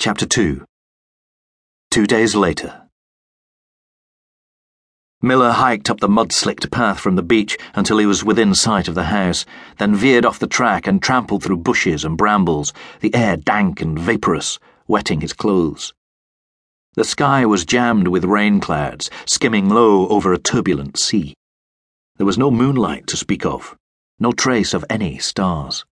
Chapter 2 Two days later. Miller hiked up the mud slicked path from the beach until he was within sight of the house, then veered off the track and trampled through bushes and brambles, the air dank and vaporous, wetting his clothes. The sky was jammed with rain clouds, skimming low over a turbulent sea. There was no moonlight to speak of, no trace of any stars.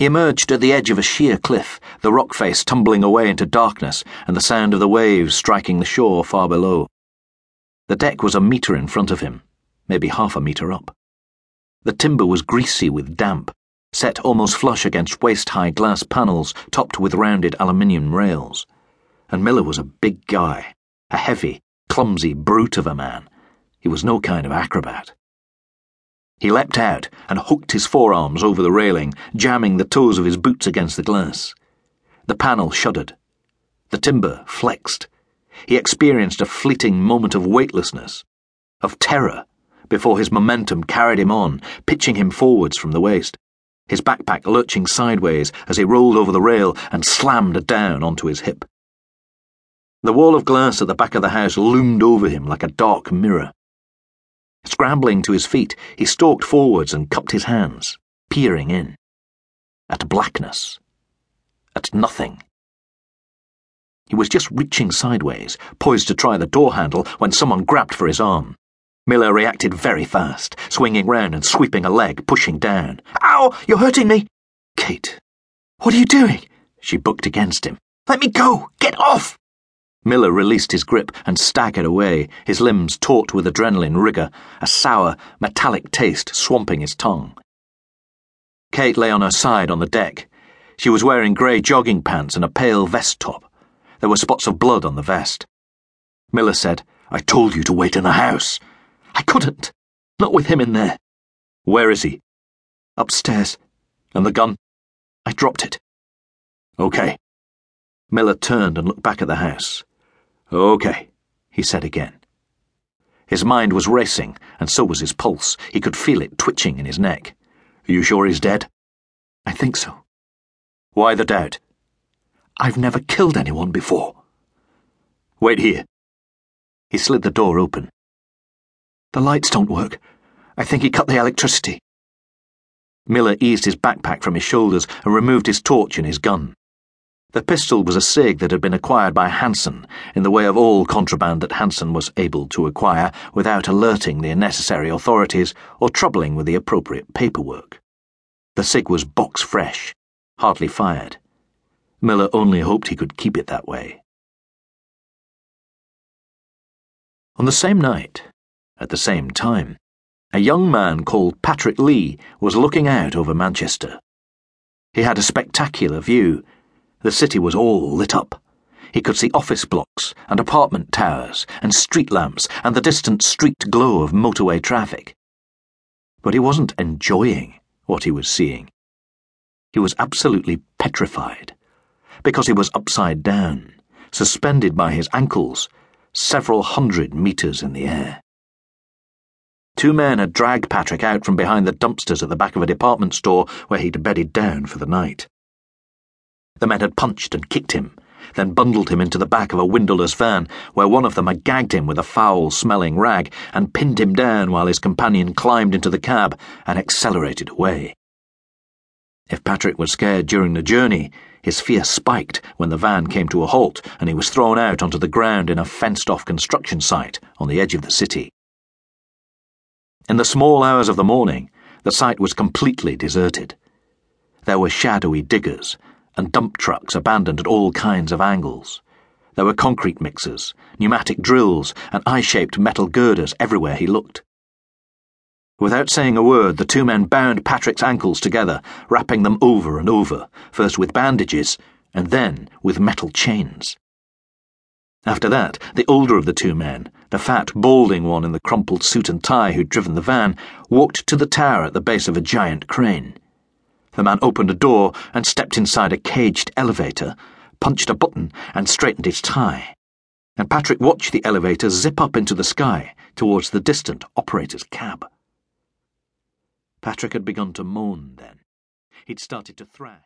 He emerged at the edge of a sheer cliff, the rock face tumbling away into darkness and the sound of the waves striking the shore far below. The deck was a metre in front of him, maybe half a metre up. The timber was greasy with damp, set almost flush against waist high glass panels topped with rounded aluminium rails. And Miller was a big guy, a heavy, clumsy brute of a man. He was no kind of acrobat. He leapt out and hooked his forearms over the railing, jamming the toes of his boots against the glass. The panel shuddered. The timber flexed. He experienced a fleeting moment of weightlessness, of terror, before his momentum carried him on, pitching him forwards from the waist, his backpack lurching sideways as he rolled over the rail and slammed down onto his hip. The wall of glass at the back of the house loomed over him like a dark mirror. Scrambling to his feet, he stalked forwards and cupped his hands, peering in. At blackness. At nothing. He was just reaching sideways, poised to try the door handle, when someone grabbed for his arm. Miller reacted very fast, swinging round and sweeping a leg, pushing down. Ow! You're hurting me! Kate. What are you doing? She bucked against him. Let me go! Get off! Miller released his grip and staggered away, his limbs taut with adrenaline rigor, a sour, metallic taste swamping his tongue. Kate lay on her side on the deck. She was wearing grey jogging pants and a pale vest top. There were spots of blood on the vest. Miller said, I told you to wait in the house. I couldn't. Not with him in there. Where is he? Upstairs. And the gun? I dropped it. Okay. Miller turned and looked back at the house. Okay, he said again. His mind was racing, and so was his pulse. He could feel it twitching in his neck. Are you sure he's dead? I think so. Why the doubt? I've never killed anyone before. Wait here. He slid the door open. The lights don't work. I think he cut the electricity. Miller eased his backpack from his shoulders and removed his torch and his gun. The pistol was a SIG that had been acquired by Hansen, in the way of all contraband that Hansen was able to acquire without alerting the necessary authorities or troubling with the appropriate paperwork. The SIG was box fresh, hardly fired. Miller only hoped he could keep it that way. On the same night, at the same time, a young man called Patrick Lee was looking out over Manchester. He had a spectacular view the city was all lit up. He could see office blocks and apartment towers and street lamps and the distant streaked glow of motorway traffic. But he wasn't enjoying what he was seeing. He was absolutely petrified because he was upside down, suspended by his ankles, several hundred meters in the air. Two men had dragged Patrick out from behind the dumpsters at the back of a department store where he'd bedded down for the night. The men had punched and kicked him, then bundled him into the back of a windowless van, where one of them had gagged him with a foul smelling rag and pinned him down while his companion climbed into the cab and accelerated away. If Patrick was scared during the journey, his fear spiked when the van came to a halt and he was thrown out onto the ground in a fenced off construction site on the edge of the city. In the small hours of the morning, the site was completely deserted. There were shadowy diggers and dump trucks abandoned at all kinds of angles. There were concrete mixers, pneumatic drills, and I shaped metal girders everywhere he looked. Without saying a word, the two men bound Patrick's ankles together, wrapping them over and over, first with bandages, and then with metal chains. After that, the older of the two men, the fat, balding one in the crumpled suit and tie who'd driven the van, walked to the tower at the base of a giant crane. The man opened a door and stepped inside a caged elevator, punched a button, and straightened his tie. And Patrick watched the elevator zip up into the sky towards the distant operator's cab. Patrick had begun to moan then. He'd started to thrash.